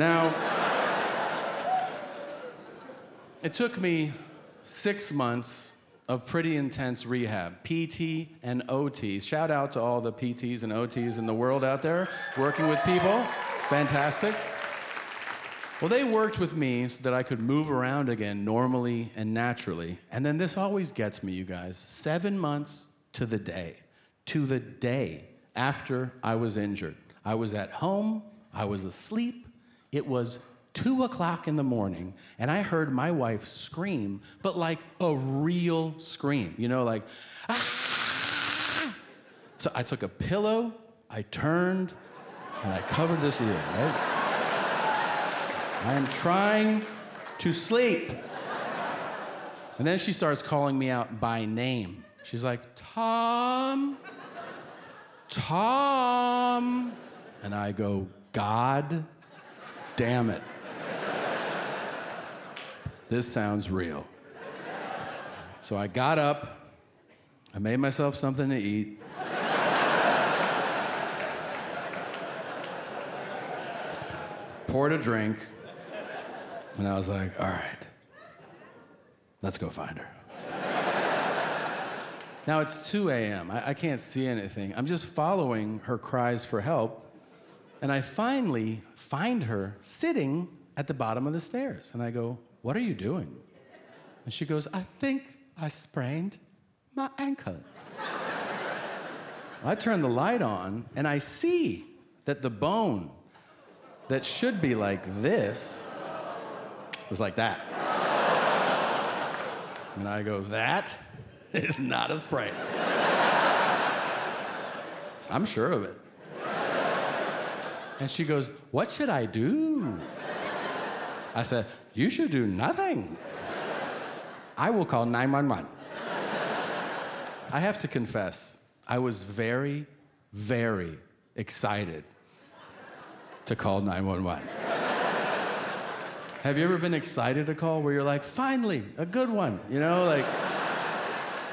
Now, it took me six months of pretty intense rehab, PT and OT. Shout out to all the PTs and OTs in the world out there working with people. Fantastic. Well, they worked with me so that I could move around again normally and naturally. And then this always gets me, you guys. Seven months to the day, to the day after I was injured. I was at home, I was asleep. It was two o'clock in the morning, and I heard my wife scream, but like a real scream, you know, like, ah! So I took a pillow, I turned, and I covered this ear, right? I am trying to sleep. And then she starts calling me out by name. She's like, Tom, Tom. And I go, God damn it. This sounds real. So I got up, I made myself something to eat. poured a drink, and I was like, all right, let's go find her. now it's 2 a.m. I, I can't see anything. I'm just following her cries for help, and I finally find her sitting at the bottom of the stairs. And I go, What are you doing? And she goes, I think I sprained my ankle. I turn the light on, and I see that the bone that should be like this is like that. And I go, That is not a sprain. I'm sure of it. And she goes, What should I do? I said, You should do nothing. I will call 911. I have to confess, I was very, very excited to call 911. Have you ever been excited to call where you're like, finally, a good one? You know, like,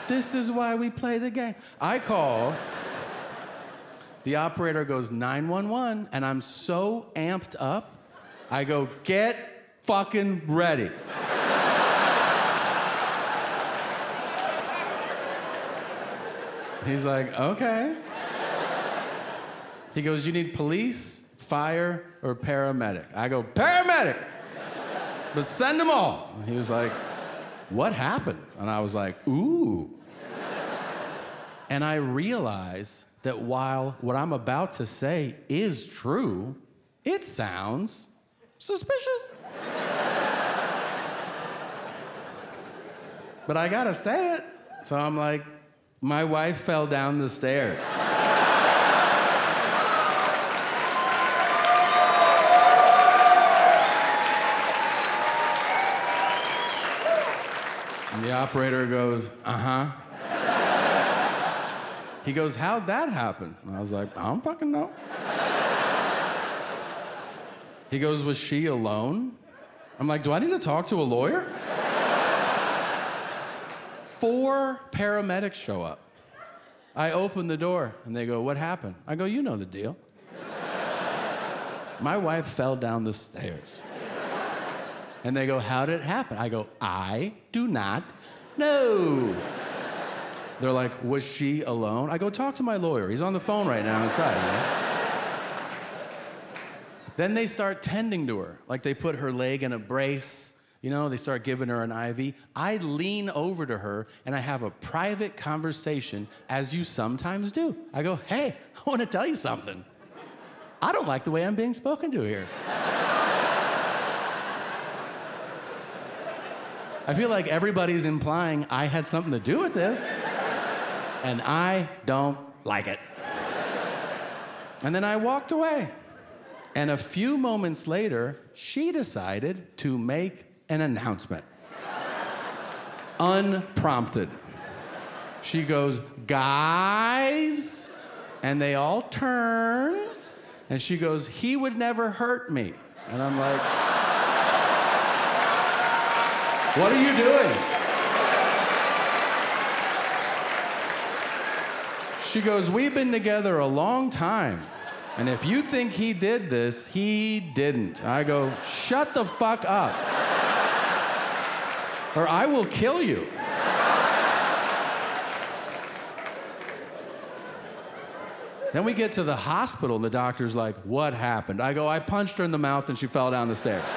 this is why we play the game. I call, the operator goes 911, and I'm so amped up, I go, get fucking ready. He's like, okay. He goes, you need police, fire, or paramedic? I go, paramedic! But send them all. He was like, what happened? And I was like, ooh. And I realize that while what I'm about to say is true, it sounds suspicious. but I gotta say it. So I'm like, my wife fell down the stairs. the operator goes, uh huh. He goes, How'd that happen? And I was like, I don't fucking know. He goes, Was she alone? I'm like, Do I need to talk to a lawyer? Four paramedics show up. I open the door and they go, What happened? I go, You know the deal. My wife fell down the stairs. And they go, How did it happen? I go, I do not know. They're like, Was she alone? I go, Talk to my lawyer. He's on the phone right now inside. You know? then they start tending to her. Like they put her leg in a brace. You know, they start giving her an IV. I lean over to her and I have a private conversation, as you sometimes do. I go, Hey, I want to tell you something. I don't like the way I'm being spoken to here. I feel like everybody's implying I had something to do with this, and I don't like it. And then I walked away. And a few moments later, she decided to make an announcement. Unprompted. She goes, Guys, and they all turn, and she goes, He would never hurt me. And I'm like, What are you doing? She goes, We've been together a long time. And if you think he did this, he didn't. I go, shut the fuck up. or I will kill you. Then we get to the hospital, and the doctor's like, What happened? I go, I punched her in the mouth and she fell down the stairs.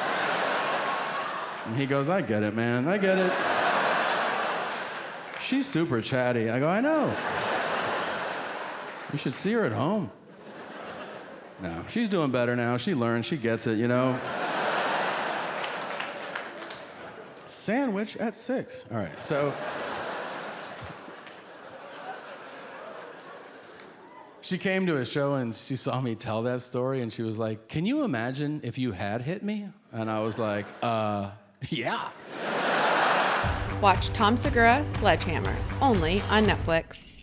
And he goes, I get it, man. I get it. She's super chatty. I go, I know. You should see her at home. No, she's doing better now. She learns, she gets it, you know. Sandwich at six. All right, so. She came to a show and she saw me tell that story and she was like, Can you imagine if you had hit me? And I was like, Uh, yeah. Watch Tom Segura Sledgehammer only on Netflix.